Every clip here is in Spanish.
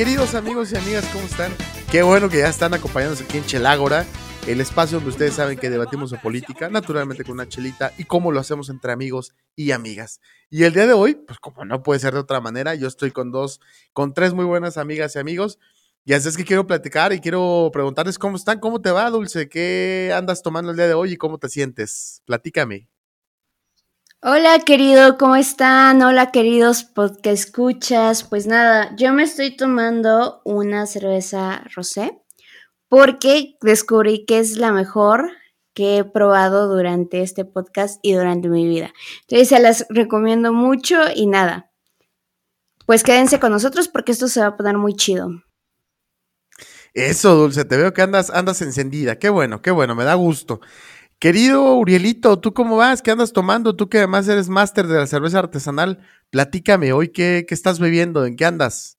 Queridos amigos y amigas, ¿cómo están? Qué bueno que ya están acompañándonos aquí en Chelágora, el espacio donde ustedes saben que debatimos de política, naturalmente con una chelita, y cómo lo hacemos entre amigos y amigas. Y el día de hoy, pues como no puede ser de otra manera, yo estoy con dos, con tres muy buenas amigas y amigos. Y así es que quiero platicar y quiero preguntarles cómo están, cómo te va, Dulce, qué andas tomando el día de hoy y cómo te sientes. Platícame. Hola querido, ¿cómo están? Hola queridos podcast escuchas. Pues nada, yo me estoy tomando una cerveza rosé porque descubrí que es la mejor que he probado durante este podcast y durante mi vida. Entonces se las recomiendo mucho y nada. Pues quédense con nosotros porque esto se va a poner muy chido. Eso, Dulce, te veo que andas, andas encendida. Qué bueno, qué bueno, me da gusto. Querido Urielito, ¿tú cómo vas? ¿Qué andas tomando? Tú que además eres máster de la cerveza artesanal, platícame hoy qué, estás bebiendo, ¿en qué andas?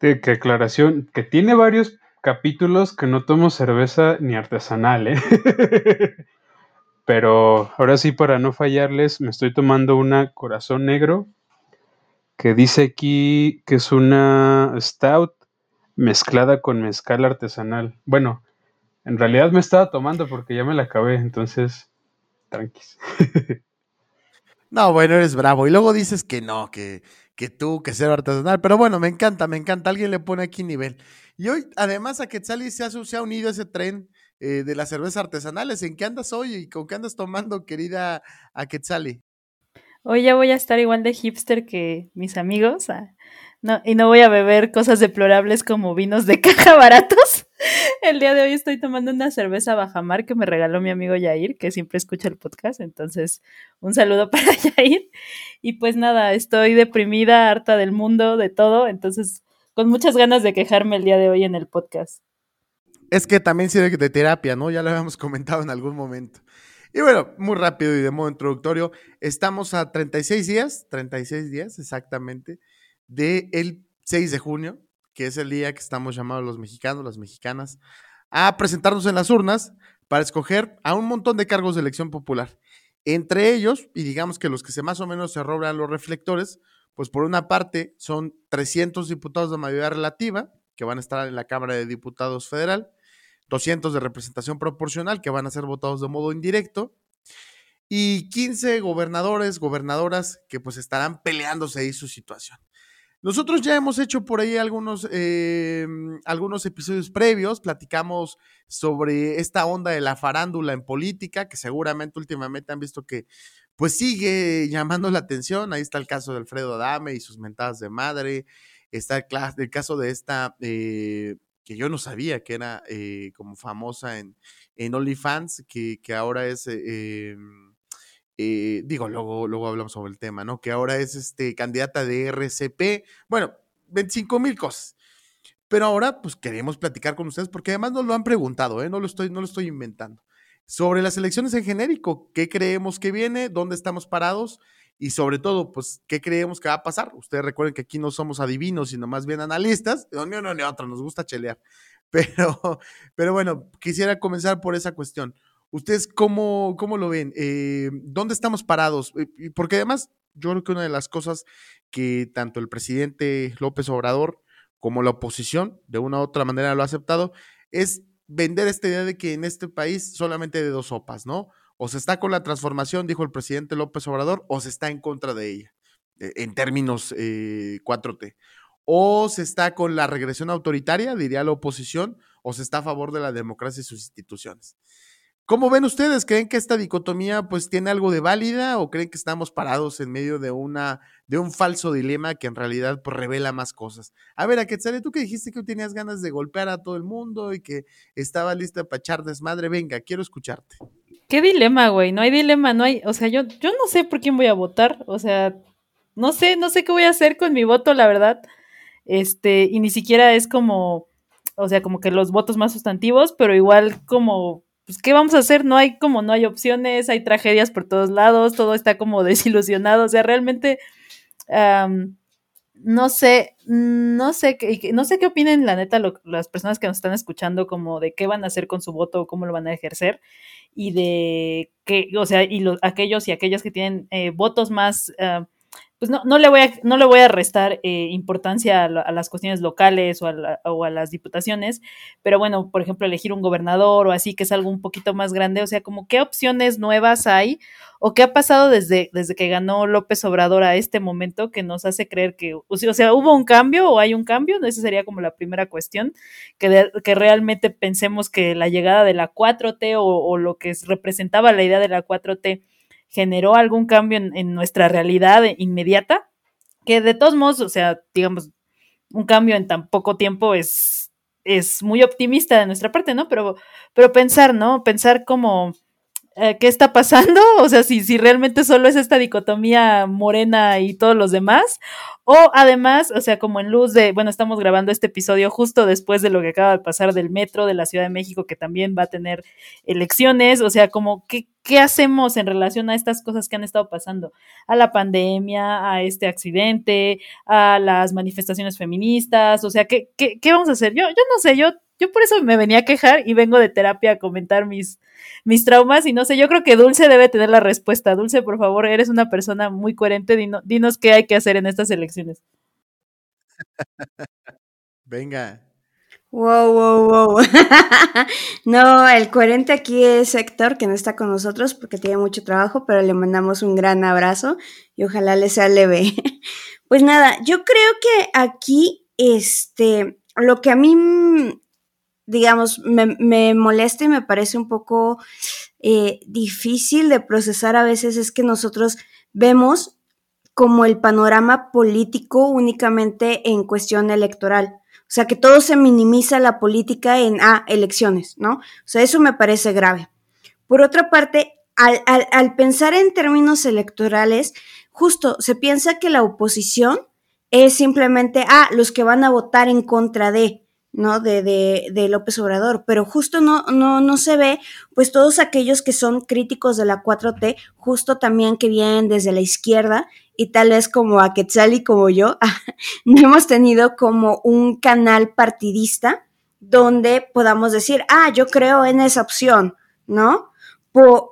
De qué aclaración, que tiene varios capítulos que no tomo cerveza ni artesanal, ¿eh? Pero ahora sí, para no fallarles, me estoy tomando una corazón negro que dice aquí que es una stout mezclada con mezcal artesanal. Bueno, en realidad me estaba tomando porque ya me la acabé, entonces, tranquis. no, bueno, eres bravo. Y luego dices que no, que, que tú, que ser artesanal. Pero bueno, me encanta, me encanta. Alguien le pone aquí nivel. Y hoy, además, a Quetzali se ha, se ha unido ese tren eh, de las cervezas artesanales. ¿En qué andas hoy y con qué andas tomando, querida a Quetzali? Hoy ya voy a estar igual de hipster que mis amigos. Ah, no, y no voy a beber cosas deplorables como vinos de caja baratos. El día de hoy estoy tomando una cerveza Bajamar que me regaló mi amigo Yair, que siempre escucha el podcast. Entonces, un saludo para Yair. Y pues nada, estoy deprimida, harta del mundo, de todo. Entonces, con muchas ganas de quejarme el día de hoy en el podcast. Es que también sirve de terapia, ¿no? Ya lo habíamos comentado en algún momento. Y bueno, muy rápido y de modo introductorio, estamos a 36 días, 36 días exactamente, del 6 de junio, que es el día que estamos llamados los mexicanos, las mexicanas, a presentarnos en las urnas para escoger a un montón de cargos de elección popular. Entre ellos, y digamos que los que se más o menos se roban los reflectores, pues por una parte son 300 diputados de mayoría relativa, que van a estar en la Cámara de Diputados Federal, 200 de representación proporcional, que van a ser votados de modo indirecto, y 15 gobernadores, gobernadoras, que pues estarán peleándose ahí su situación. Nosotros ya hemos hecho por ahí algunos, em, algunos episodios previos, platicamos sobre esta onda de la farándula en política, que seguramente últimamente han visto que pues sigue llamando la atención. Ahí está el caso de Alfredo Adame y sus mentadas de madre. Está el, caso de esta, eh, que yo no sabía que era eh, como famosa en, en OnlyFans, que, que ahora es... Eh, em, eh, digo, luego, luego hablamos sobre el tema, ¿no? Que ahora es este, candidata de RCP, bueno, 25 mil cosas. Pero ahora, pues queremos platicar con ustedes porque además nos lo han preguntado, ¿eh? No lo estoy, no lo estoy inventando. Sobre las elecciones en genérico, ¿qué creemos que viene? ¿Dónde estamos parados? Y sobre todo, pues, ¿qué creemos que va a pasar? Ustedes recuerden que aquí no somos adivinos, sino más bien analistas. No, no, no, otro, nos gusta chelear. Pero, pero bueno, quisiera comenzar por esa cuestión. ¿Ustedes cómo, cómo lo ven? Eh, ¿Dónde estamos parados? Eh, porque además, yo creo que una de las cosas que tanto el presidente López Obrador como la oposición, de una u otra manera, lo ha aceptado, es vender esta idea de que en este país solamente de dos sopas, ¿no? O se está con la transformación, dijo el presidente López Obrador, o se está en contra de ella, eh, en términos 4T. O se está con la regresión autoritaria, diría la oposición, o se está a favor de la democracia y sus instituciones. ¿Cómo ven ustedes? ¿Creen que esta dicotomía pues tiene algo de válida o creen que estamos parados en medio de una de un falso dilema que en realidad pues, revela más cosas? A ver, a Quetzale, tú que dijiste que tenías ganas de golpear a todo el mundo y que estaba lista para echar desmadre, venga, quiero escucharte. ¿Qué dilema, güey? No hay dilema, no hay, o sea, yo yo no sé por quién voy a votar, o sea, no sé, no sé qué voy a hacer con mi voto, la verdad. Este, y ni siquiera es como o sea, como que los votos más sustantivos, pero igual como pues, ¿qué vamos a hacer? No hay como, no hay opciones, hay tragedias por todos lados, todo está como desilusionado, o sea, realmente, no sé, no sé, qué, no sé qué opinen, la neta, las personas que nos están escuchando, como de qué van a hacer con su voto, cómo lo van a ejercer, y de qué, o sea, y los, aquellos y aquellas que tienen eh, votos más pues no, no, le voy a, no le voy a restar eh, importancia a, las cuestiones locales o a, las diputaciones, pero bueno, por ejemplo, elegir un gobernador o así, que es algo un poquito más grande, o sea, como qué opciones nuevas hay o qué ha pasado desde, desde que ganó López Obrador a este momento que nos hace creer que, o sea, hubo un cambio o hay un cambio, esa sería como la primera cuestión, que, que realmente pensemos que la llegada de la 4T o, o lo que representaba la idea de la 4T, generó algún cambio en, nuestra realidad inmediata, que de todos modos, o sea, digamos, un cambio en tan poco tiempo es, es muy optimista de nuestra parte, ¿no? Pero, pero pensar, ¿no? Pensar como qué está pasando, o sea, si, si realmente solo es esta dicotomía morena y todos los demás, o además, o sea, como en luz de, bueno, estamos grabando este episodio justo después de lo que acaba de pasar del metro de la Ciudad de México, que también va a tener elecciones, o sea, como, ¿qué, qué hacemos en relación a estas cosas que han estado pasando? A la pandemia, a este accidente, a las manifestaciones feministas, o sea, ¿qué, qué, qué vamos a hacer? Yo, yo no sé, yo yo por eso me venía a quejar y vengo de terapia a comentar mis, mis traumas y no sé, yo creo que Dulce debe tener la respuesta. Dulce, por favor, eres una persona muy coherente, dinos qué hay que hacer en estas elecciones. Venga. Wow, wow, wow. no, el coherente aquí es Héctor, que no está con nosotros porque tiene mucho trabajo, pero le mandamos un gran abrazo y ojalá le sea leve. pues nada, yo creo que aquí, este, lo que a mí digamos, me, molesta y me parece un poco eh, difícil de procesar a veces es que nosotros vemos como el panorama político únicamente en cuestión electoral. O sea, que todo se minimiza la política en, ah, elecciones, ¿no? O sea, eso me parece grave. Por otra parte, al, al pensar en términos electorales, justo se piensa que la oposición es simplemente, ah, los que van a votar en contra de, ¿no? De, de, de, López Obrador, pero justo no, no, no se ve, pues todos aquellos que son críticos de la 4T, justo también que vienen desde la izquierda y tal vez como a Quetzal y como yo, no hemos tenido como un canal partidista donde podamos decir, ah, yo creo en esa opción, ¿no?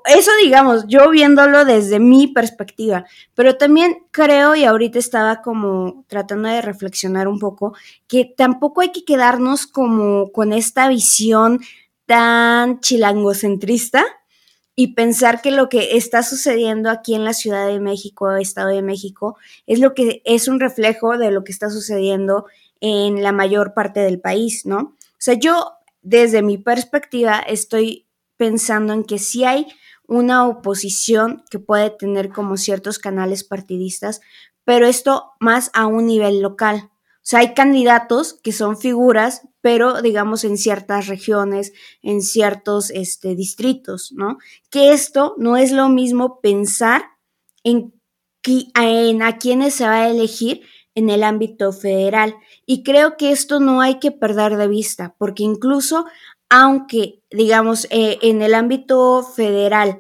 Eso digamos, yo viéndolo desde mi perspectiva, pero también creo, y ahorita estaba como tratando de reflexionar un poco, que tampoco hay que quedarnos como con esta visión tan chilangocentrista y pensar que lo que está sucediendo aquí en la Ciudad de México, Estado de México, es lo que es un reflejo de lo que está sucediendo en la mayor parte del país, ¿no? O sea, yo desde mi perspectiva estoy pensando en que sí hay una oposición que puede tener como ciertos canales partidistas, pero esto más a un nivel local. O sea, hay candidatos que son figuras, pero digamos en ciertas regiones, en ciertos este, distritos, ¿no? Que esto no es lo mismo pensar en, en a quiénes se va a elegir en el ámbito federal. Y creo que esto no hay que perder de vista, porque incluso aunque, digamos, eh, en el ámbito federal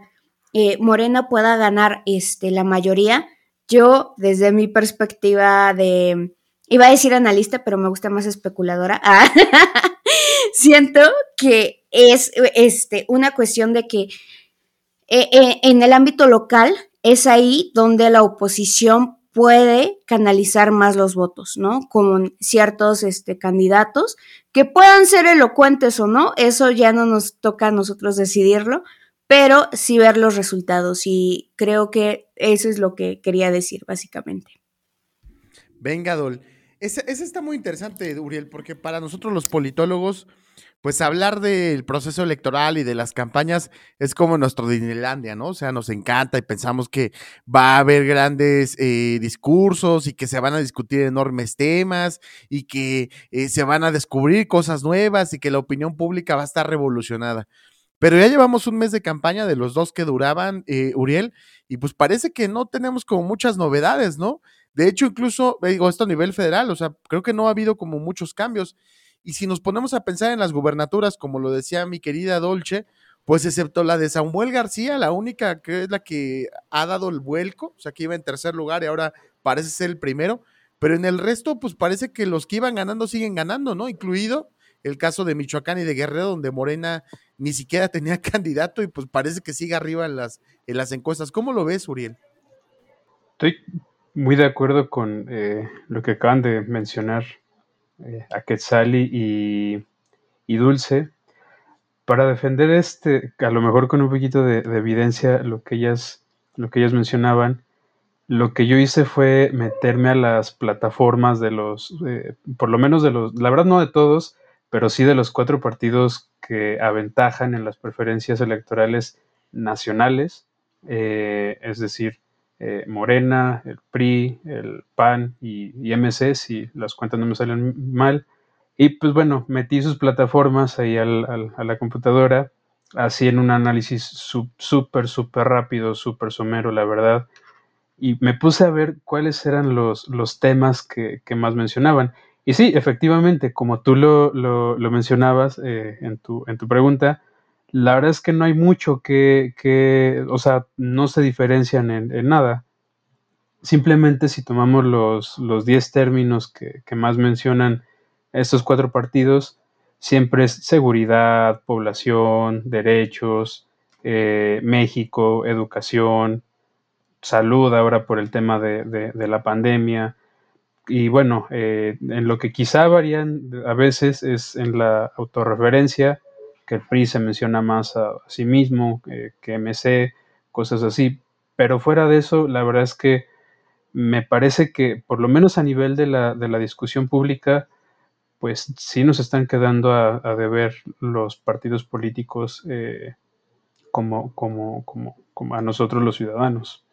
eh, Morena pueda ganar este, la mayoría, yo, desde mi perspectiva de, iba a decir analista, pero me gusta más especuladora, siento que es este, una cuestión de que eh, en el ámbito local es ahí donde la oposición puede canalizar más los votos, ¿no? Con ciertos este, candidatos que puedan ser elocuentes o no, eso ya no nos toca a nosotros decidirlo, pero sí ver los resultados y creo que eso es lo que quería decir básicamente. Venga, Dol. Ese, ese está muy interesante, Uriel, porque para nosotros los politólogos pues hablar del proceso electoral y de las campañas es como nuestro Disneylandia, ¿no? O sea, nos encanta y pensamos que va a haber grandes eh, discursos y que se van a discutir enormes temas y que eh, se van a descubrir cosas nuevas y que la opinión pública va a estar revolucionada. Pero ya llevamos un mes de campaña de los dos que duraban, eh, Uriel, y pues parece que no tenemos como muchas novedades, ¿no? De hecho, incluso, digo, esto a nivel federal, o sea, creo que no ha habido como muchos cambios. Y si nos ponemos a pensar en las gubernaturas, como lo decía mi querida Dolce, pues excepto la de Samuel García, la única que es la que ha dado el vuelco, o sea, que iba en tercer lugar y ahora parece ser el primero, pero en el resto, pues parece que los que iban ganando siguen ganando, ¿no? Incluido el caso de Michoacán y de Guerrero, donde Morena ni siquiera tenía candidato y pues parece que sigue arriba en las, en las encuestas. ¿Cómo lo ves, Uriel? Estoy muy de acuerdo con eh, lo que acaban de mencionar eh, a Quetzali y, y, Dulce. Para defender este, a lo mejor con un poquito de, de, evidencia, lo que ellas, lo que ellas mencionaban, lo que yo hice fue meterme a las plataformas de los, por lo menos de los, la verdad no de todos, pero sí de los cuatro partidos que aventajan en las preferencias electorales nacionales, eh, es decir, eh, Morena, el PRI, el PAN y, MC, si las cuentas no me salen mal. Y pues bueno, metí sus plataformas ahí al, a la computadora, así en un análisis súper, súper rápido, súper somero, la verdad y me puse a ver cuáles eran los, los temas que, más mencionaban. Y sí, efectivamente, como tú lo, mencionabas eh, en, tu, en tu pregunta, la verdad es que no hay mucho que, que o sea, no se diferencian en, nada. Simplemente si tomamos los, los 10 términos que, más mencionan estos cuatro partidos, siempre es seguridad, población, derechos, eh, México, educación, salud ahora por el tema de, la pandemia. Y bueno, eh, en lo que quizá varían a veces es en la autorreferencia, que el PRI se menciona más a, sí mismo, eh, que MC, cosas así. Pero fuera de eso, la verdad es que me parece que, por lo menos a nivel de la, de la discusión pública, pues sí nos están quedando a, deber los partidos políticos eh, como, como, como, como a nosotros los ciudadanos.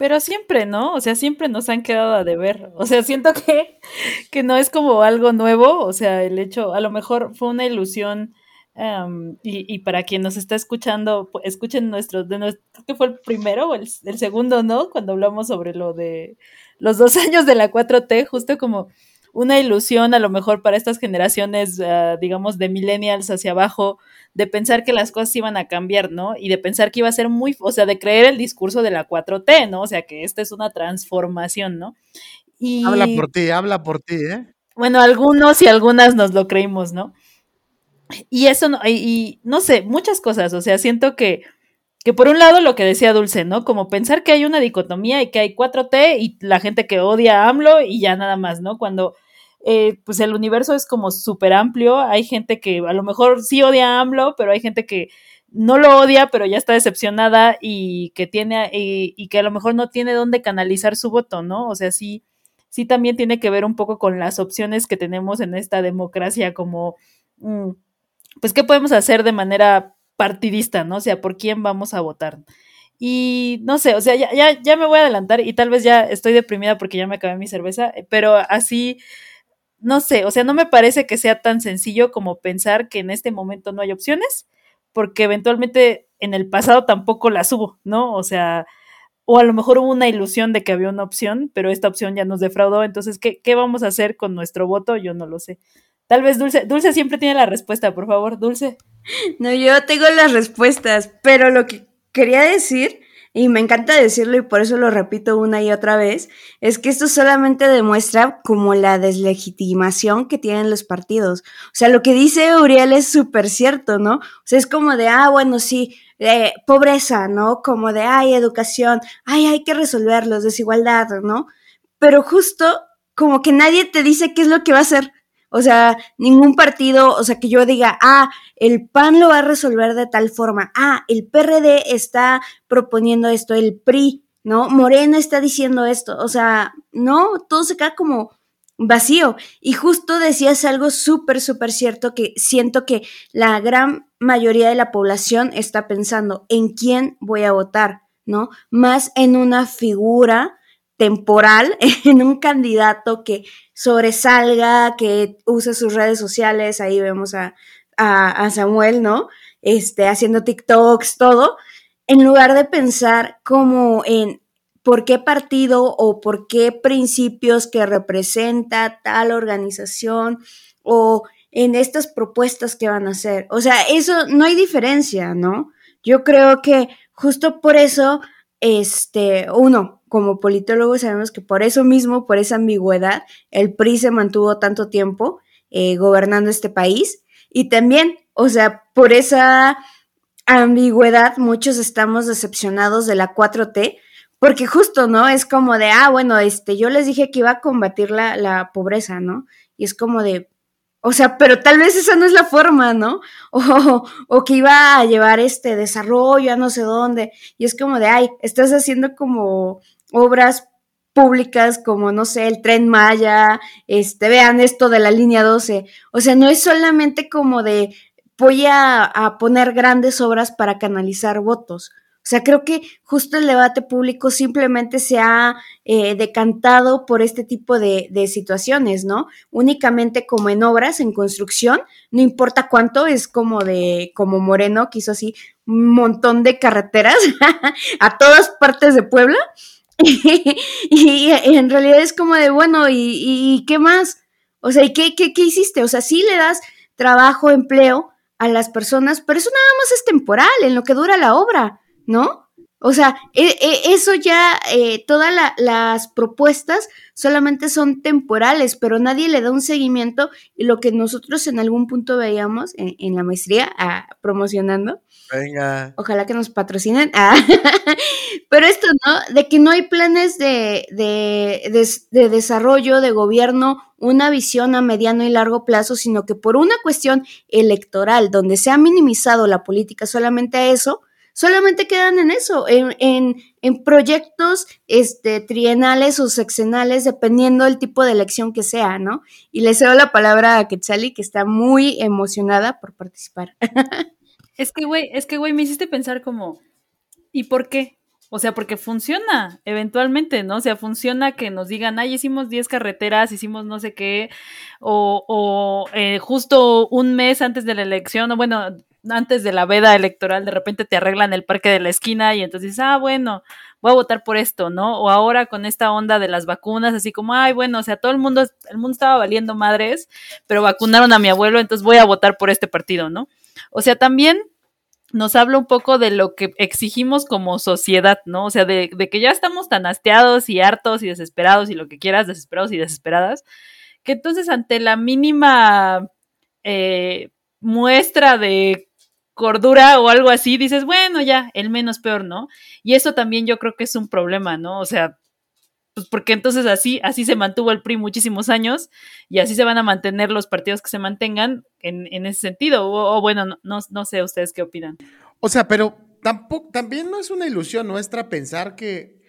Pero siempre, ¿no? O sea, siempre nos han quedado a deber. O sea, siento que, que no es como algo nuevo. O sea, el hecho, a lo mejor fue una ilusión. Y, y, para quien nos está escuchando, escuchen nuestro, de nuestro, creo que fue el primero o el, el, segundo, ¿no? Cuando hablamos sobre lo de los dos años de la 4T, justo como una ilusión a lo mejor para estas generaciones, uh, digamos, de millennials hacia abajo, de pensar que las cosas iban a cambiar, ¿no? Y de pensar que iba a ser muy, o sea, de creer el discurso de la 4T, ¿no? O sea, que esta es una transformación, ¿no? Y, habla por ti, habla por ti, ¿eh? Bueno, algunos y algunas nos lo creímos, ¿no? Y eso, no, y, no sé, muchas cosas, o sea, siento que, que por un lado lo que decía Dulce, ¿no? Como pensar que hay una dicotomía y que hay 4T y la gente que odia a AMLO y ya nada más, ¿no? Cuando eh, pues el universo es como súper amplio. Hay gente que a lo mejor sí odia a AMLO, pero hay gente que no lo odia, pero ya está decepcionada y que tiene, y, que a lo mejor no tiene dónde canalizar su voto, ¿no? O sea, sí, sí también tiene que ver un poco con las opciones que tenemos en esta democracia, como, mm, pues, ¿qué podemos hacer de manera partidista, ¿no? O sea, ¿por quién vamos a votar? Y no sé, o sea, ya, ya, ya me voy a adelantar y tal vez ya estoy deprimida porque ya me acabé mi cerveza, pero así no sé, o sea, no me parece que sea tan sencillo como pensar que en este momento no hay opciones, porque eventualmente en el pasado tampoco las hubo, ¿no? O sea, o a lo mejor hubo una ilusión de que había una opción, pero esta opción ya nos defraudó, entonces, ¿qué, qué vamos a hacer con nuestro voto? Yo no lo sé. Tal vez Dulce, Dulce siempre tiene la respuesta, por favor, Dulce. No, yo tengo las respuestas, pero lo que quería decir y me encanta decirlo y por eso lo repito una y otra vez, es que esto solamente demuestra como la deslegitimación que tienen los partidos. O sea, lo que dice Uriel es súper cierto, ¿no? O sea, es como de, ah, bueno, sí, eh, pobreza, ¿no? Como de, ay, educación, ay, hay que resolverlos, desigualdad, ¿no? Pero justo como que nadie te dice qué es lo que va a hacer. O sea, ningún partido, o sea, que yo diga, ah, el PAN lo va a resolver de tal forma, ah, el PRD está proponiendo esto, el PRI, ¿no? Morena está diciendo esto, o sea, no, todo se queda como vacío. Y justo decías algo súper, súper cierto que siento que la gran mayoría de la población está pensando en quién voy a votar, ¿no? Más en una figura temporal, en un candidato que sobresalga, que use sus redes sociales, ahí vemos a, Samuel, ¿no? Este, haciendo TikToks, todo, en lugar de pensar como en por qué partido o por qué principios que representa tal organización o en estas propuestas que van a hacer. O sea, eso no hay diferencia, ¿no? Yo creo que justo por eso, este, uno, como politólogos sabemos que por eso mismo, por esa ambigüedad, el PRI se mantuvo tanto tiempo eh, gobernando este país. Y también, o sea, por esa ambigüedad, muchos estamos decepcionados de la 4T, porque justo, ¿no? Es como de, ah, bueno, este, yo les dije que iba a combatir la, la pobreza, ¿no? Y es como de, o sea, pero tal vez esa no es la forma, ¿no? O, o, que iba a llevar este desarrollo a no sé dónde. Y es como de, ay, estás haciendo como obras públicas como, no sé, el tren Maya, este, vean esto de la línea 12. O sea, no es solamente como de voy a, a poner grandes obras para canalizar votos. O sea, creo que justo el debate público simplemente se ha eh, decantado por este tipo de, de, situaciones, ¿no? Únicamente como en obras, en construcción, no importa cuánto, es como de, como Moreno, que hizo así un montón de carreteras a todas partes de Puebla. y, en realidad es como de, bueno, ¿y, y qué más? O sea, ¿y qué, qué, qué hiciste? O sea, sí le das trabajo, empleo a las personas, pero eso nada más es temporal, en lo que dura la obra. ¿no? O sea, e, e, eso ya, eh, todas las propuestas solamente son temporales, pero nadie le da un seguimiento y lo que nosotros en algún punto veíamos en, la maestría, ah, promocionando. Venga. Ojalá que nos patrocinen. Ah, pero esto, ¿no? De que no hay planes de, de, de desarrollo, de gobierno, una visión a mediano y largo plazo, sino que por una cuestión electoral, donde se ha minimizado la política solamente a eso, solamente quedan en eso, en, en, proyectos este, trienales o sexenales, dependiendo del tipo de elección que sea, ¿no? Y le cedo la palabra a Quetzali, que está muy emocionada por participar. es que, güey, es que, güey, me hiciste pensar como, ¿y por qué? O sea, porque funciona eventualmente, ¿no? O sea, funciona que nos digan, ay, hicimos 10 carreteras, hicimos no sé qué, o, o eh, justo un mes antes de la elección, o bueno, antes de la veda electoral de repente te arreglan el parque de la esquina y entonces dices, ah, bueno, voy a votar por esto, ¿no? O ahora con esta onda de las vacunas, así como, ay, bueno, o sea, todo el mundo, el mundo estaba valiendo madres, pero vacunaron a mi abuelo, entonces voy a votar por este partido, ¿no? O sea, también nos habla un poco de lo que exigimos como sociedad, ¿no? O sea, de, que ya estamos tan hasteados y hartos y desesperados y lo que quieras, desesperados y desesperadas, que entonces ante la mínima eh, muestra de cordura o algo así, dices, bueno, ya, el menos peor, ¿no? Y eso también yo creo que es un problema, ¿no? O sea, pues porque entonces así, así se mantuvo el PRI muchísimos años y así se van a mantener los partidos que se mantengan en, en ese sentido. O, bueno, no, no, sé ustedes qué opinan. O sea, pero tampoco, también no es una ilusión nuestra pensar que,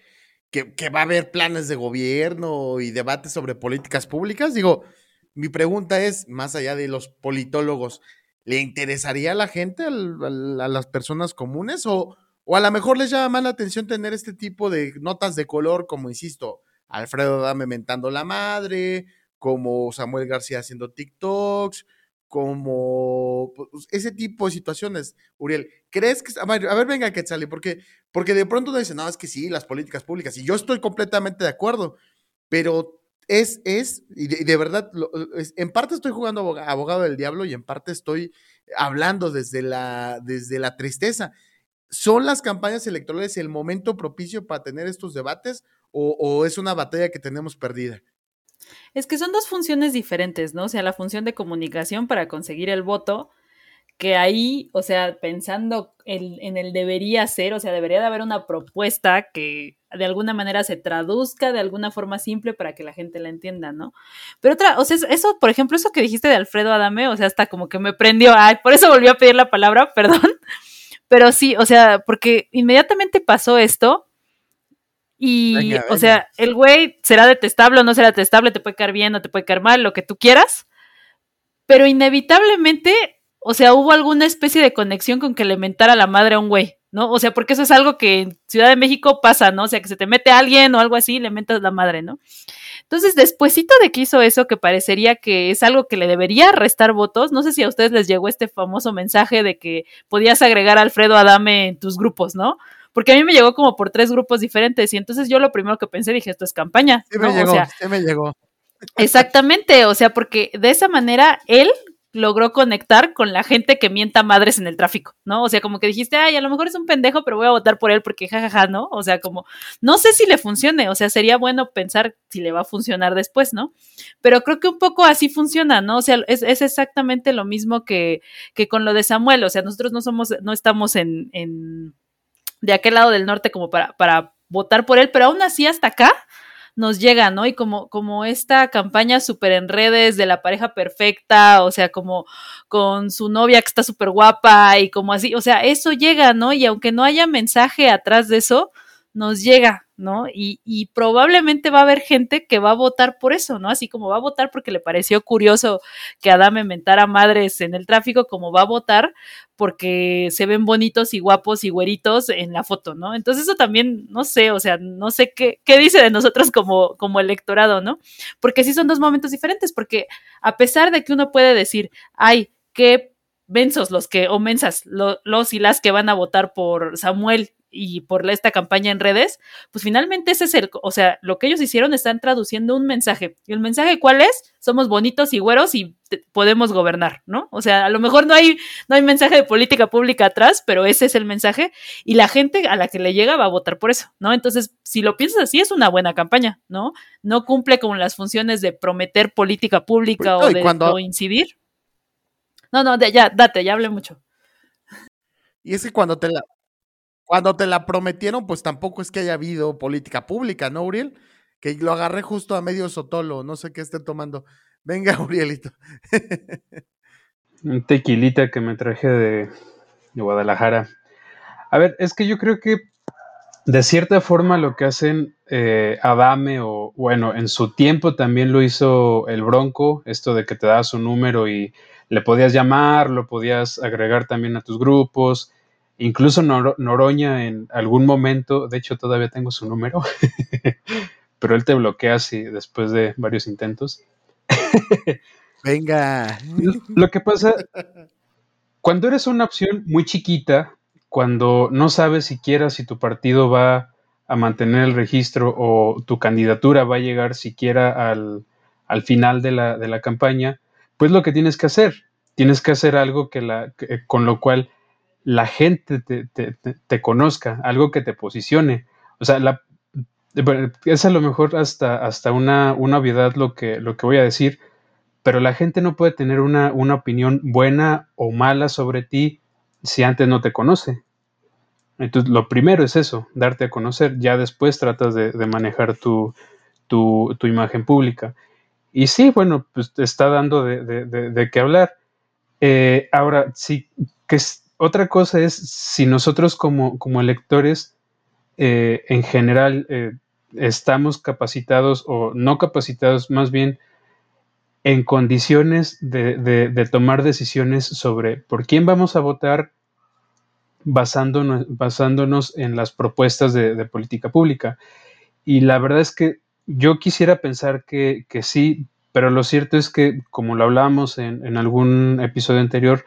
que, que va a haber planes de gobierno y debates sobre políticas públicas. Digo, mi pregunta es, más allá de los politólogos, ¿Le interesaría a la gente, a las personas comunes? O, o a lo mejor les llama más la atención tener este tipo de notas de color, como insisto, Alfredo Dame mentando la madre, como Samuel García haciendo TikToks, como pues, ese tipo de situaciones. Uriel, ¿crees que... A ver, a ver venga, Quetzali, porque, porque de pronto uno dice, no, es que sí, las políticas públicas, y yo estoy completamente de acuerdo, pero es, es, y de, verdad, en parte estoy jugando abogado, del diablo y en parte estoy hablando desde la, desde la tristeza. ¿Son las campañas electorales el momento propicio para tener estos debates o, o es una batalla que tenemos perdida? Es que son dos funciones diferentes, ¿no? O sea, la función de comunicación para conseguir el voto, que ahí, o sea, pensando en el debería ser, o sea, debería de haber una propuesta que de alguna manera se traduzca de alguna forma simple para que la gente la entienda, ¿no? Pero otra, o sea, eso, por ejemplo, eso que dijiste de Alfredo Adame, o sea, hasta como que me prendió, ay, por eso volvió a pedir la palabra, perdón, pero sí, o sea, porque inmediatamente pasó esto y, o sea, el güey será detestable o no será detestable, te puede caer bien o te puede caer mal, lo que tú quieras, pero inevitablemente o sea, hubo alguna especie de conexión con que le mentara la madre a un güey, ¿no? O sea, porque eso es algo que en Ciudad de México pasa, ¿no? O sea, que se te mete alguien o algo así, le mentas la madre, ¿no? Entonces, despuésito de que hizo eso, que parecería que es algo que le debería restar votos, no sé si a ustedes les llegó este famoso mensaje de que podías agregar a Alfredo Adame en tus grupos, ¿no? Porque a mí me llegó como por tres grupos diferentes y entonces yo lo primero que pensé dije, esto es campaña. Sí me llegó, sí me llegó. Exactamente, o sea, porque de esa manera él logró conectar con la gente que mienta madres en el tráfico, ¿no? O sea, como que dijiste, ay, a lo mejor es un pendejo, pero voy a votar por él porque jajaja, ¿no? O sea, como, no sé si le funcione, o sea, sería bueno pensar si le va a funcionar después, ¿no? Pero creo que un poco así funciona, ¿no? O sea, es, exactamente lo mismo que, que con lo de Samuel, o sea, nosotros no somos, no estamos en, en de aquel lado del norte como para, para votar por él, pero aún así hasta acá nos llega, ¿no? Y como, como esta campaña súper en redes de la pareja perfecta, o sea, como con su novia que está súper guapa y como así, o sea, eso llega, ¿no? Y aunque no haya mensaje atrás de eso, nos llega, ¿no? Y, probablemente va a haber gente que va a votar por eso, ¿no? Así como va a votar porque le pareció curioso que Adame mentara madres en el tráfico, como va a votar porque se ven bonitos y guapos y güeritos en la foto, ¿no? Entonces eso también, no sé, o sea, no sé qué, qué dice de nosotros como, como electorado, ¿no? Porque sí son dos momentos diferentes, porque a pesar de que uno puede decir, ay, qué mensos los que, o mensas, lo, los y las que van a votar por Samuel y por esta campaña en redes, pues finalmente ese es el, o sea, lo que ellos hicieron están traduciendo un mensaje. ¿Y el mensaje cuál es? Somos bonitos y güeros y podemos gobernar, ¿no? O sea, a lo mejor no hay, no hay mensaje de política pública atrás, pero ese es el mensaje y la gente a la que le llega va a votar por eso, ¿no? Entonces, si lo piensas así, es una buena campaña, ¿no? No cumple con las funciones de prometer política pública o de cuando... incidir. No, no, ya, date, ya hablé mucho. Y es que cuando te la, cuando te la prometieron, pues tampoco es que haya habido política pública, ¿no, Uriel? Que lo agarré justo a medio sotolo, no sé qué esté tomando. Venga, Urielito. Un tequilita que me traje de, Guadalajara. A ver, es que yo creo que de cierta forma lo que hacen eh, Adame o bueno, en su tiempo también lo hizo el Bronco, esto de que te das un número y le podías llamar, lo podías agregar también a tus grupos, Incluso Noroña en algún momento, de hecho todavía tengo su número, pero él te bloquea así después de varios intentos. Venga. Lo que pasa, cuando eres una opción muy chiquita, cuando no sabes siquiera si tu partido va a mantener el registro o tu candidatura va a llegar siquiera al, final de la, de la, campaña, pues lo que tienes que hacer, tienes que hacer algo que la, con lo cual la gente te, conozca, algo que te posicione. O sea, la, es a lo mejor hasta, hasta una, una obviedad lo que, lo que voy a decir, pero la gente no puede tener una, una, opinión buena o mala sobre ti si antes no te conoce. Entonces, lo primero es eso, darte a conocer. Ya después tratas de, manejar tu, tu, tu, imagen pública. Y sí, bueno, pues te está dando de, de qué hablar. Eh, ahora, sí, que otra cosa es si nosotros como, como electores eh, en general eh, estamos capacitados o no capacitados, más bien en condiciones de, tomar decisiones sobre por quién vamos a votar basándonos, basándonos en las propuestas de, política pública. Y la verdad es que yo quisiera pensar que, sí, pero lo cierto es que, como lo hablábamos en, algún episodio anterior,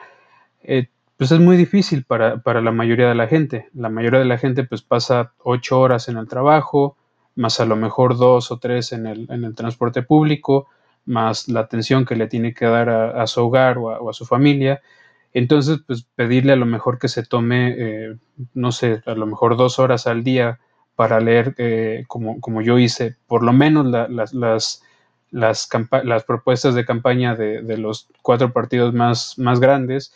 eh, pues es muy difícil para, la mayoría de la gente. La mayoría de la gente pues pasa ocho horas en el trabajo, más a lo mejor dos o tres en el, en el transporte público, más la atención que le tiene que dar a, su hogar o a, su familia. Entonces, pues pedirle a lo mejor que se tome, eh, no sé, a lo mejor dos horas al día para leer, eh, como, como, yo hice, por lo menos las, las, las, propuestas de campaña de, de, los cuatro partidos más, más grandes,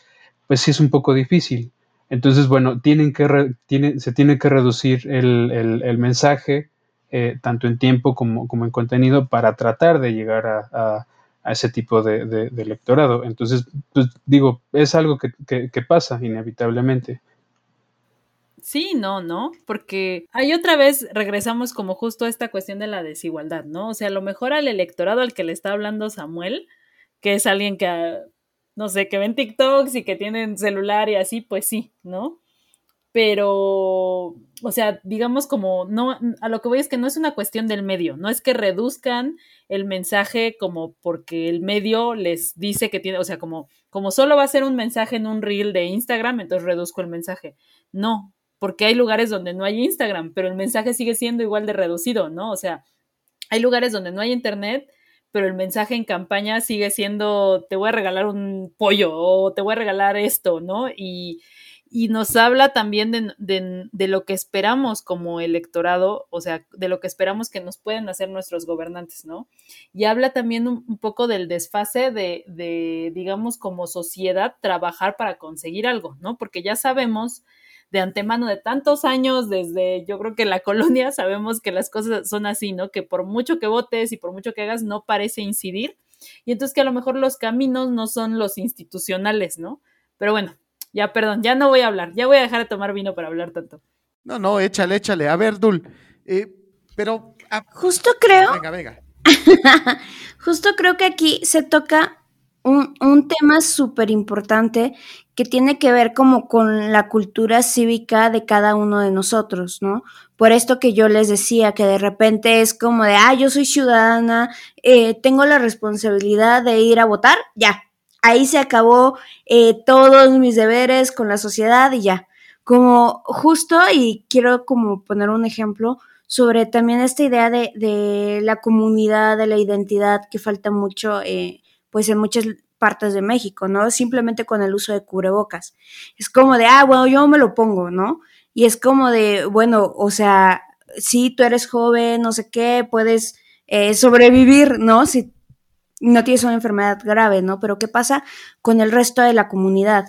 pues sí es un poco difícil. Entonces, bueno, tienen que se tiene que reducir el, mensaje, eh, tanto en tiempo como, en contenido, para tratar de llegar a, ese tipo de, electorado. Entonces, pues digo, es algo que, que pasa inevitablemente. Sí, no, ¿no? Porque ahí otra vez regresamos como justo a esta cuestión de la desigualdad, ¿no? O sea, a lo mejor al electorado al que le está hablando Samuel, que es alguien que no sé, que ven TikToks y que tienen celular y así, pues sí, ¿no? Pero, o sea, digamos como, no, a lo que voy es que no es una cuestión del medio, no es que reduzcan el mensaje como porque el medio les dice que tiene, o sea, como, como solo va a ser un mensaje en un reel de Instagram, entonces reduzco el mensaje. No, porque hay lugares donde no hay Instagram, pero el mensaje sigue siendo igual de reducido, ¿no? O sea, hay lugares donde no hay internet pero el mensaje en campaña sigue siendo, te voy a regalar un pollo o te voy a regalar esto, ¿no? Y, nos habla también de, lo que esperamos como electorado, o sea, de lo que esperamos que nos pueden hacer nuestros gobernantes, ¿no? Y habla también un, poco del desfase de, de, digamos, como sociedad, trabajar para conseguir algo, ¿no? Porque ya sabemos de antemano de tantos años, desde yo creo que la colonia, sabemos que las cosas son así, ¿no? Que por mucho que votes y por mucho que hagas, no parece incidir. Y entonces que a lo mejor los caminos no son los institucionales, ¿no? Pero bueno, ya perdón, ya no voy a hablar, ya voy a dejar de tomar vino para hablar tanto. No, no, échale, échale. A ver, Dul, eh, pero... ah, Justo creo, venga, venga. justo creo que aquí se toca un, un tema súper importante que tiene que ver como con la cultura cívica de cada uno de nosotros, ¿no? Por esto que yo les decía, que de repente es como de, ah, yo soy ciudadana, eh, tengo la responsabilidad de ir a votar, ya, ahí se acabó eh, todos mis deberes con la sociedad y ya. Como justo, y quiero como poner un ejemplo sobre también esta idea de, de la comunidad, de la identidad que falta mucho, eh, pues en muchas partes de México, ¿no? Simplemente con el uso de cubrebocas. Es como de, ah, bueno, yo me lo pongo, ¿no? Y es como de, bueno, o sea, sí, tú eres joven, no sé qué, puedes eh, sobrevivir, ¿no? Si no tienes una enfermedad grave, ¿no? Pero ¿qué pasa con el resto de la comunidad?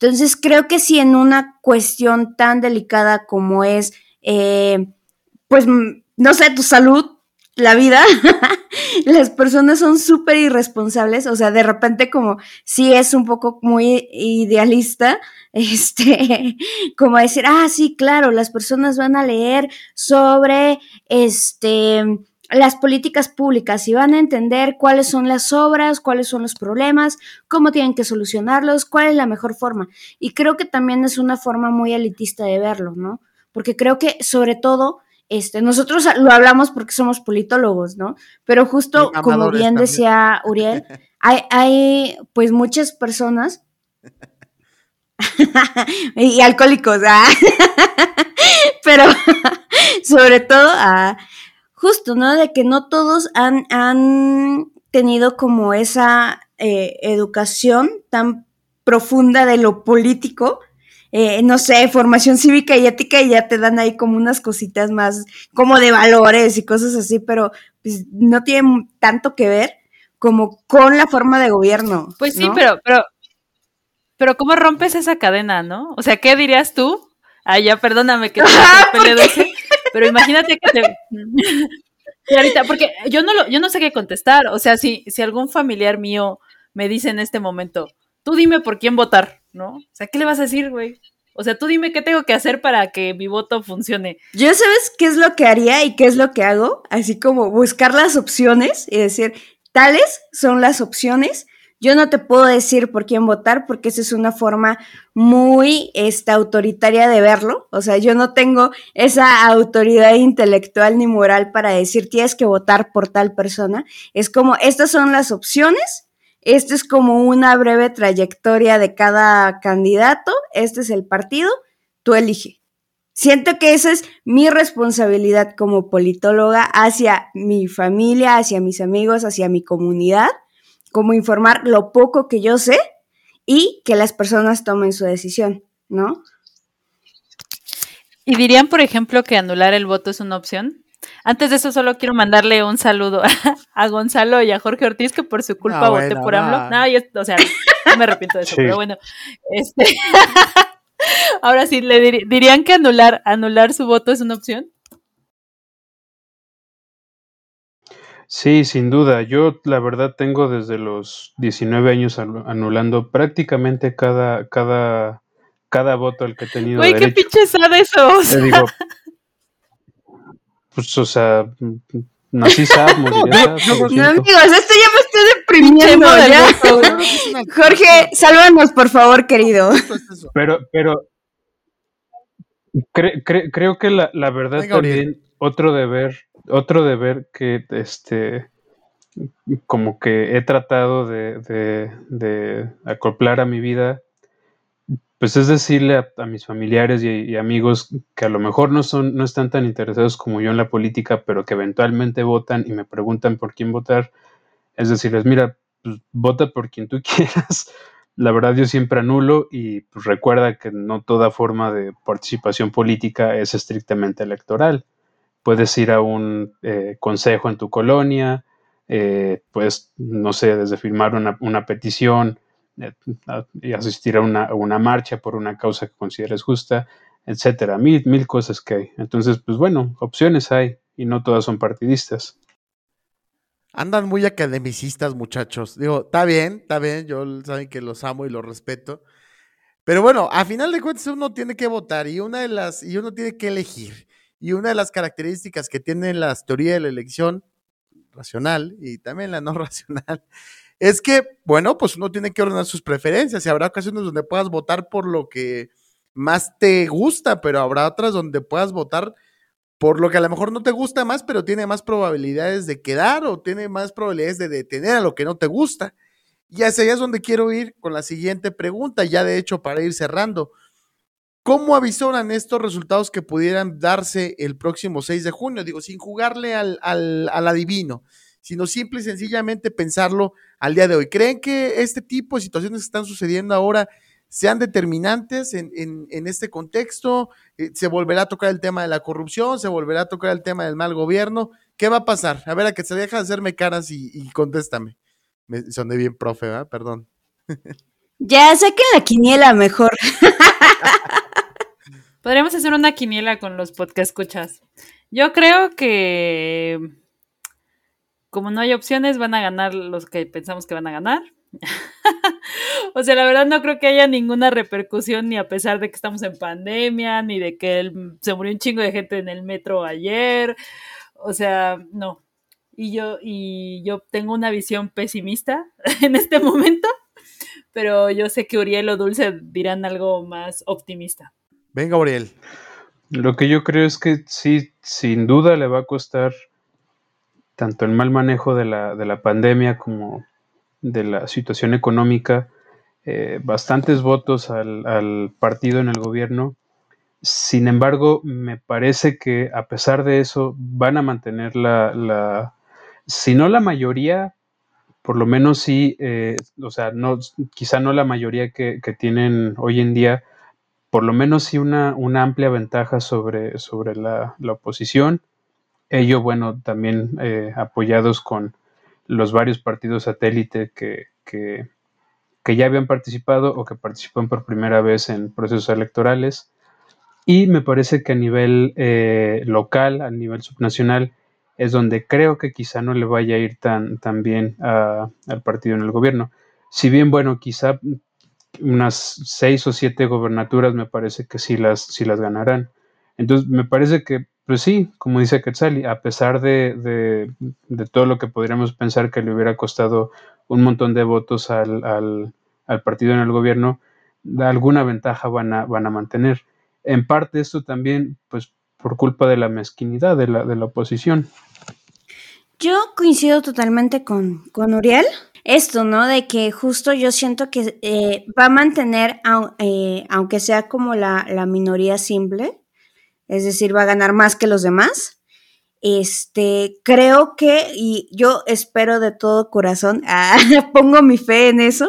Entonces, creo que si en una cuestión tan delicada como es, eh, pues, mm, no sé, tu salud, la vida, las personas son súper irresponsables, o sea, de repente como sí es un poco muy idealista, este, como decir, ah, sí, claro, las personas van a leer sobre, este, las políticas públicas y van a entender cuáles son las obras, cuáles son los problemas, cómo tienen que solucionarlos, cuál es la mejor forma. Y creo que también es una forma muy elitista de verlo, ¿no? Porque creo que sobre todo este, nosotros lo hablamos porque somos politólogos, ¿no? Pero justo como bien decía Uriel, hay, hay pues muchas personas y alcohólicos, ah, pero sobre todo, ah, justo, ¿no? De que no todos han, han tenido como esa eh, educación tan profunda de lo político, eh, no sé, formación cívica y ética y ya te dan ahí como unas cositas más como de valores y cosas así, pero pues, no tienen tanto que ver como con la forma de gobierno. Pues sí, ¿no? pero, pero, pero ¿cómo rompes esa cadena, no? O sea, ¿qué dirías tú? Ay, ya, perdóname que te Dulce, pero imagínate que te... Y ahorita, porque yo no, lo, yo no sé qué contestar, o sea, si, si algún familiar mío me dice en este momento, tú dime por quién votar, ¿no? O sea, ¿qué le vas a decir, güey? O sea, tú dime qué tengo que hacer para que mi voto funcione. Yo sabes qué es lo que haría y qué es lo que hago, así como buscar las opciones y decir, tales son las opciones. Yo no te puedo decir por quién votar porque esa es una forma muy este, autoritaria de verlo. O sea, yo no tengo esa autoridad intelectual ni moral para decir tienes que votar por tal persona. Es como, estas son las opciones. Esto es como una breve trayectoria de cada candidato. Este es el partido. Tú elige. Siento que esa es mi responsabilidad como politóloga hacia mi familia, hacia mis amigos, hacia mi comunidad, como informar lo poco que yo sé y que las personas tomen su decisión, ¿no? ¿Y dirían, por ejemplo, que anular el voto es una opción? Antes de eso, solo quiero mandarle un saludo a Gonzalo y a Jorge Ortiz, que por su culpa voté bueno, por AMLO. No, yo, o sea, no me arrepiento de eso, Sí. pero bueno. Este, ahora sí, ¿le dir- dirían que anular, anular su voto es una opción? Sí, sin duda. Yo la verdad tengo desde los 19 años anu- anulando prácticamente cada, cada, cada voto al que he tenido Güey, qué pinche sad eso. o Te digo, pues, o sea, mm, nací sad, moriré sad, lo No, amigos, esto ya me estoy deprimiendo. ya. Jorge, sálvanos, por favor, querido. Pero, pero cre- cre- creo que la, la verdad Venga, también otro deber, otro deber que este como que he tratado de, de- de acoplar a mi vida, pues es decirle a, mis familiares y, amigos que a lo mejor no son, no están tan interesados como yo en la política, pero que eventualmente votan y me preguntan por quién votar, es decirles, mira, pues, vota por quien tú quieras. La verdad yo siempre anulo y pues, recuerda que no toda forma de participación política es estrictamente electoral. Puedes ir a un eh, consejo en tu colonia, eh, puedes, no sé, desde firmar una, una petición y asistir a una, a una marcha por una causa que consideres justa, etcétera, mil, mil cosas que hay. Entonces, pues bueno, opciones hay y no todas son partidistas. Andan muy academicistas, muchachos. Digo, está bien, está bien, yo saben que los amo y los respeto. Pero bueno, a final de cuentas uno tiene que votar y una de las y uno tiene que elegir. Y una de las características que tienen las teorías de la elección racional y también la no racional es que, bueno, pues uno tiene que ordenar sus preferencias y habrá ocasiones donde puedas votar por lo que más te gusta, pero habrá otras donde puedas votar por lo que a lo mejor no te gusta más, pero tiene más probabilidades de quedar o tiene más probabilidades de detener a lo que no te gusta. Y hacia allá es donde quiero ir con la siguiente pregunta, ya de hecho para ir cerrando. ¿Cómo avisoran estos resultados que pudieran darse el próximo 6 de junio? Digo, sin jugarle al, al, al adivino, sino simple y sencillamente pensarlo al día de hoy. ¿Creen que este tipo de situaciones que están sucediendo ahora sean determinantes en, este contexto? Eh, ¿Se volverá a tocar el tema de la corrupción? ¿Se volverá a tocar el tema del mal gobierno? ¿Qué va a pasar? A ver, a que se deja de hacerme caras y, contéstame. Me soné bien, profe, ¿verdad? Perdón. Ya, saquen la quiniela mejor. Podríamos hacer una quiniela con los podcast escuchas. Yo creo que como no hay opciones, van a ganar los que pensamos que van a ganar. o sea, la verdad no creo que haya ninguna repercusión ni a pesar de que estamos en pandemia, ni de que se murió un chingo de gente en el metro ayer. O sea, no. Y yo, y yo tengo una visión pesimista en este momento, pero yo sé que Uriel o Dulce dirán algo más optimista. Venga, Uriel. Lo que yo creo es que sí, sin duda le va a costar tanto el mal manejo de la, de la pandemia como de la situación económica, eh, bastantes votos al, partido en el gobierno. Sin embargo, me parece que a pesar de eso van a mantener la, la si no la mayoría, por lo menos sí, eh, o sea, no, quizá no la mayoría que, tienen hoy en día, por lo menos sí una, una amplia ventaja sobre, sobre la, la oposición ello, bueno, también eh, apoyados con los varios partidos satélite que, que, ya habían participado o que participan por primera vez en procesos electorales. Y me parece que a nivel eh, local, a nivel subnacional, es donde creo que quizá no le vaya a ir tan, tan bien al partido en el gobierno. Si bien, bueno, quizá unas seis o siete gobernaturas me parece que sí las, sí las ganarán. Entonces, me parece que pues sí, como dice Quetzali, a pesar de, todo lo que podríamos pensar que le hubiera costado un montón de votos al, partido en el gobierno, alguna ventaja van a, van a mantener. En parte esto también, pues por culpa de la mezquinidad de la, de la oposición. Yo coincido totalmente con, con Uriel. Esto, ¿no? De que justo yo siento que eh, va a mantener, eh, aunque sea como la, la minoría simple, es decir, va a ganar más que los demás. Este, creo que, y yo espero de todo corazón, ah, pongo mi fe en eso,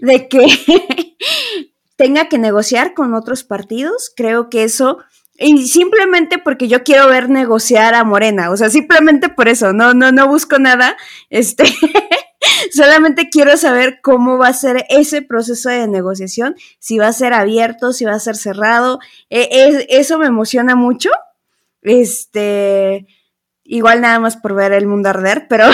de que tenga que negociar con otros partidos. Creo que eso, y simplemente porque yo quiero ver negociar a Morena, o sea, simplemente por eso, no, no, no busco nada, este, Solamente quiero saber cómo va a ser ese proceso de negociación, si va a ser abierto, si va a ser cerrado. E, eso me emociona mucho. Este, igual nada más por ver el mundo arder, pero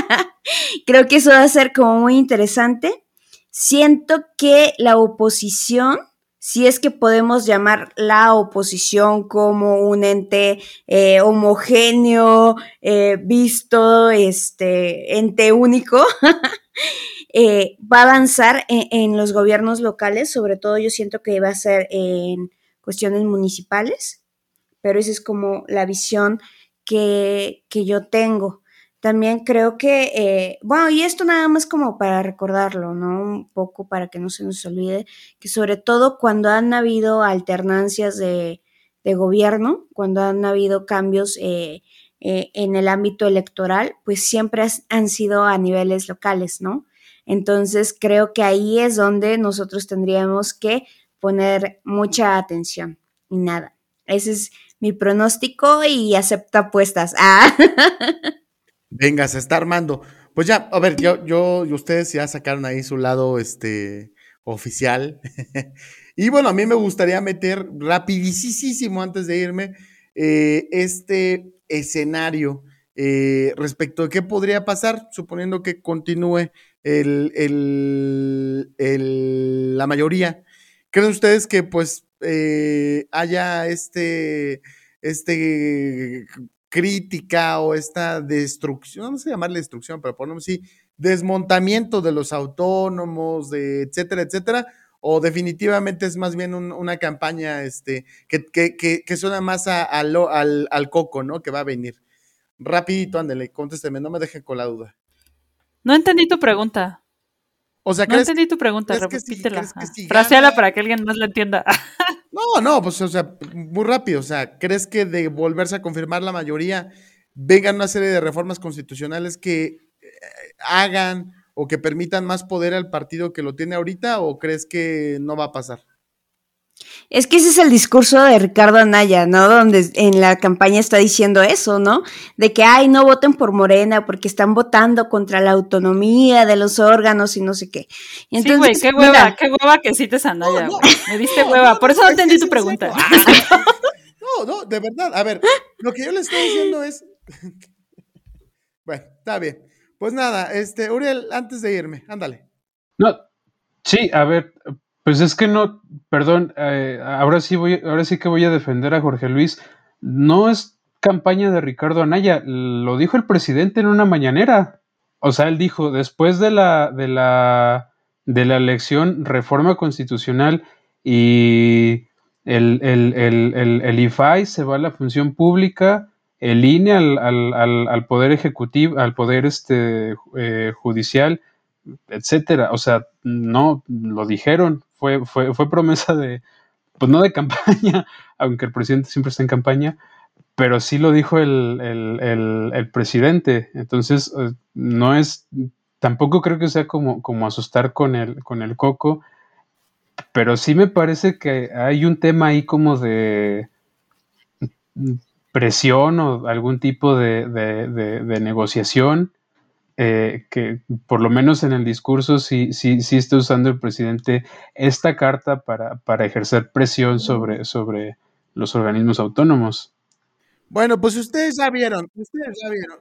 creo que eso va a ser como muy interesante. Siento que la oposición si es que podemos llamar la oposición como un ente eh, homogéneo, eh, visto, este, ente único, eh, va a avanzar en, los gobiernos locales, sobre todo yo siento que va a ser en cuestiones municipales, pero esa es como la visión que, que yo tengo. También creo que, eh, bueno, y esto nada más como para recordarlo, ¿no? Un poco para que no se nos olvide, que sobre todo cuando han habido alternancias de, gobierno, cuando han habido cambios eh, eh, en el ámbito electoral, pues siempre han sido a niveles locales, ¿no? Entonces creo que ahí es donde nosotros tendríamos que poner mucha atención. Y nada, ese es mi pronóstico y acepto apuestas. Ah. Venga, se está armando. Pues ya, a ver, yo, yo y ustedes ya sacaron ahí su lado este, oficial. Y bueno, a mí me gustaría meter rapidísimo antes de irme eh, este escenario eh, respecto a qué podría pasar, suponiendo que continúe el, el, la mayoría. ¿Creen ustedes que pues eh, haya este, este crítica o esta destrucción, no sé llamarle destrucción, pero ponemos así, desmontamiento de los autónomos, de etcétera, etcétera, o definitivamente es más bien una campaña este, que, que, suena más al, al, coco, ¿no? Que va a venir. Rapidito, ándele, contésteme, no me deje con la duda. No entendí tu pregunta. O sea, no entendí tu pregunta, repítela. Fraseala para que alguien más la entienda. no, no, pues, o sea, muy rápido. O sea, ¿crees que de volverse a confirmar la mayoría vengan una serie de reformas constitucionales que eh, hagan o que permitan más poder al partido que lo tiene ahorita o crees que no va a pasar? Es que ese es el discurso de Ricardo Anaya, ¿no? Donde en la campaña está diciendo eso, ¿no? De que, ay, no voten por Morena porque están votando contra la autonomía de los órganos y no sé qué. Entonces, sí, güey, qué hueva, qué hueva que cites a Anaya, güey. Me diste hueva, por eso no entendí tu pregunta. No, no, de verdad. A ver, lo que yo le estoy diciendo es... bueno, está bien. Pues nada, este, Uriel, antes de irme, ándale. No, sí, a ver, pues es que no, perdón, eh, ahora sí voy, ahora sí que voy a defender a Jorge Luis. No es campaña de Ricardo Anaya, lo dijo el presidente en una mañanera. O sea, él dijo, después de la, de la, de la elección, reforma constitucional y el, el, el, el IFAI se va a la función pública, el INE al, al, al, poder ejecutivo, al poder este, eh, judicial, etcétera. O sea, no lo dijeron, fue, fue, fue promesa de, pues no de campaña, aunque el presidente siempre está en campaña, pero sí lo dijo el, el, el, presidente. Entonces, eh, no es, tampoco creo que sea como, como asustar con el, con el coco, pero sí me parece que hay un tema ahí como de presión o algún tipo de, negociación eh, que por lo menos en el discurso sí, sí, sí está usando el presidente esta carta para, para ejercer presión sobre, sobre los organismos autónomos. Bueno, pues ustedes ya vieron, ustedes ya vieron.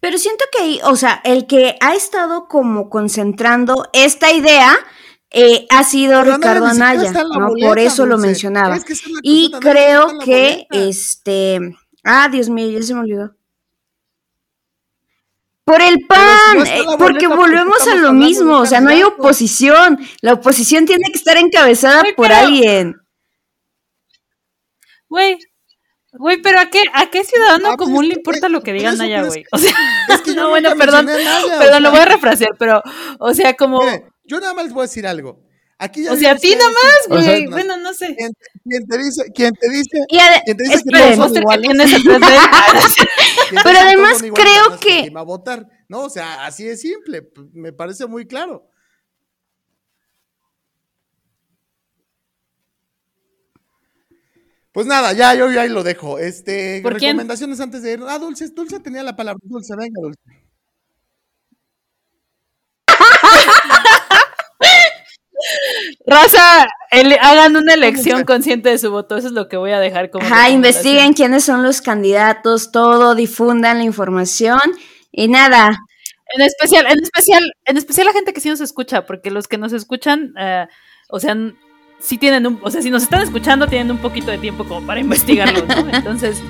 Pero siento que, o sea, el que ha estado como concentrando esta idea eh, ha sido Ricardo Anaya, ¿no? Por eso lo mencionaba. y creo que, este, ah, Dios mío, ya se me olvidó. Por el PAN, eh, porque volvemos a lo mismo, o sea, no hay oposición, la oposición tiene que estar encabezada por alguien. Güey, Güey, pero ¿a qué, a qué ciudadano ah, pues común le importa lo que digan Naya, güey? O sea, no, bueno, perdón, perdón, lo voy a refrasear, pero, o sea, como... yo nada más les voy a decir algo. Aquí o sea, a ti nomás, güey. bueno, no sé. ¿Quién, te dice, quién te dice, ¿quién te dice que todos son iguales? Pero además creo que... Va a votar. No, o sea, así es simple. Me parece muy claro. Pues nada, ya yo ahí lo dejo. Este, recomendaciones antes de ir. Ah, Dulce, Dulce tenía la palabra. Dulce, venga, Dulce. Raza, hagan una elección consciente de su voto, eso es lo que voy a dejar como. Ajá, investiguen quiénes son los candidatos, todo, difundan la información y nada. En especial, en especial, en especial la gente que sí nos escucha, porque los que nos escuchan, eh, o sea, si tienen un, o sea, si nos están escuchando, tienen un poquito de tiempo como para investigarlo, ¿no? Entonces,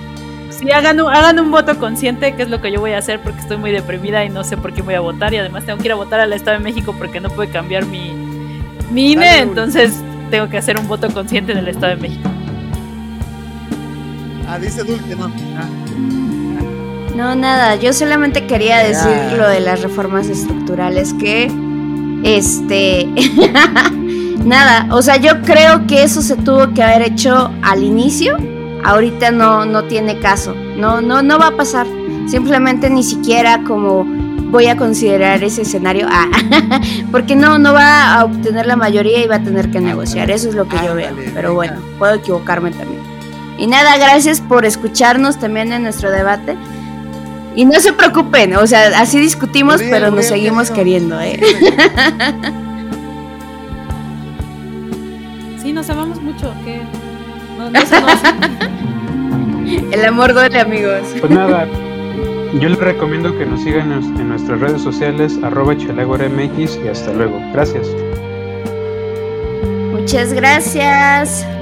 sí, hagan un, hagan un voto consciente, que es lo que yo voy a hacer porque estoy muy deprimida y no sé por qué voy a votar. Y además tengo que ir a votar al Estado de México porque no puede cambiar mi, mi INE, entonces tengo que hacer un voto consciente en el Estado de México. Ah, dice Dulce, no. Ah. No, nada, yo solamente quería decir lo de las reformas estructurales que, este, Nada, o sea, yo creo que eso se tuvo que haber hecho al inicio. Ahorita no, no tiene caso. No, no, no va a pasar. Simplemente ni siquiera como voy a considerar ese escenario. Ah, porque no, no va a obtener la mayoría y va a tener que negociar. Eso es lo que yo veo. Pero bueno, puedo equivocarme también. Y nada, gracias por escucharnos también en nuestro debate. Y no se preocupen, o sea, así discutimos, pero nos seguimos queriendo, ¿eh? Sí, nos amamos mucho. ¿Qué? No, no se nos... El amor duele, amigos. Pues nada, yo les recomiendo que nos sigan en, nuestras redes sociales, arroba y hasta luego. Gracias. Muchas gracias.